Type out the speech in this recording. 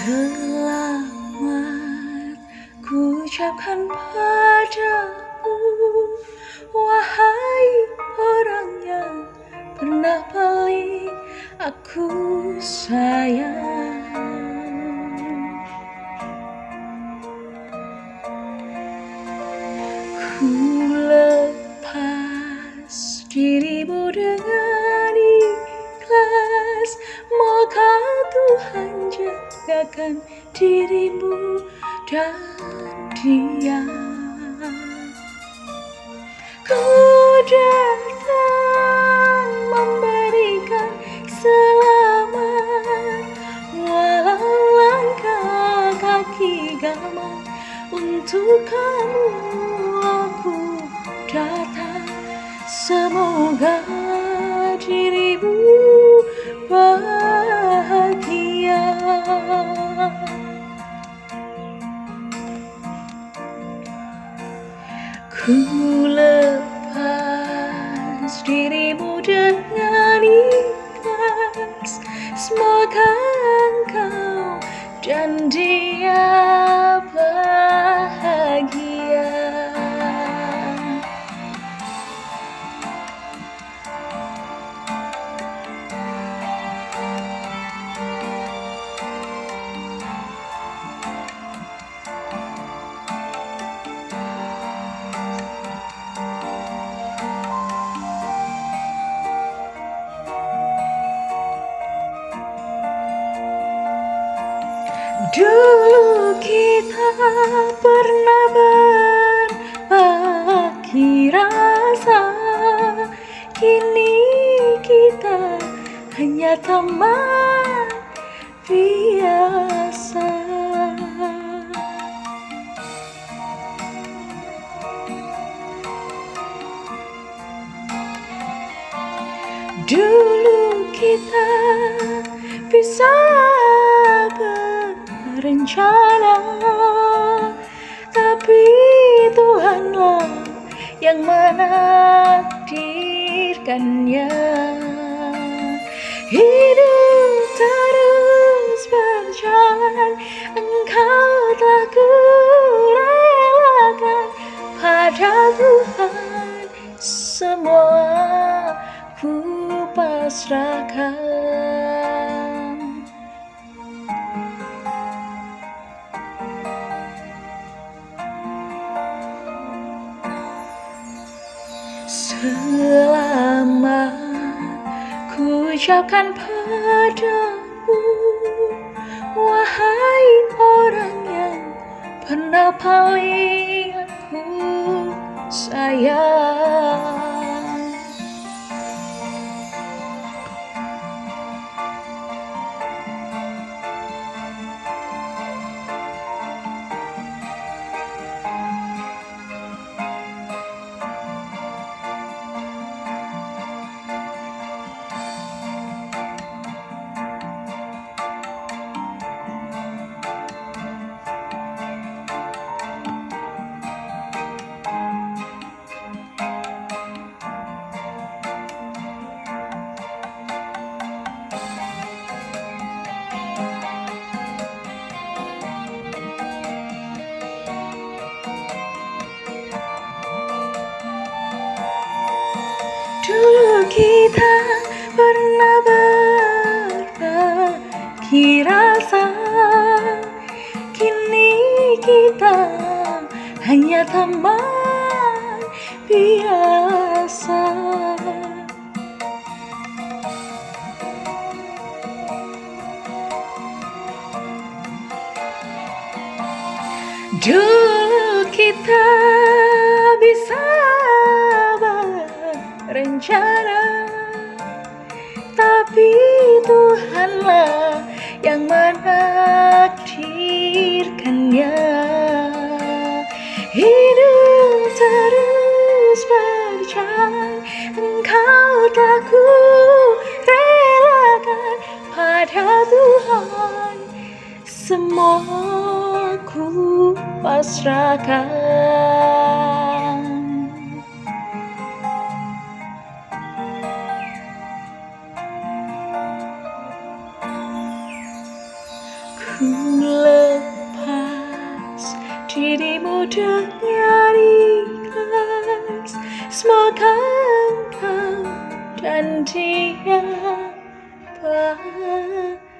Selamat ku ucapkan padamu Wahai orang yang pernah paling aku sayang. Ku dirimu dan dia. Ku datang memberikan selamat. Walau langkah kaki gamal untuk kamu aku datang. Semoga Ku lepas dirimu dengan ikhlas Semoga engkau dan dia Dulu kita pernah berbagi rasa Kini kita hanya teman biasa. Dulu kita bisa berencana Tapi Tuhanlah yang menakdirkannya Selamat ku ucapkan padamu Wahai orang yang pernah paling Kita pernah berbagi rasa Kini kita hanya teman biasa. Dulu kita bisa berencana Tapi Tuhanlah yang menakdirkannya. Hidup terus berjalan Engkau tak ku relakan pada Tuhan. Semua ku pasrahkan ku lepas dirimu dengan Semoga engkau dan dia bahagia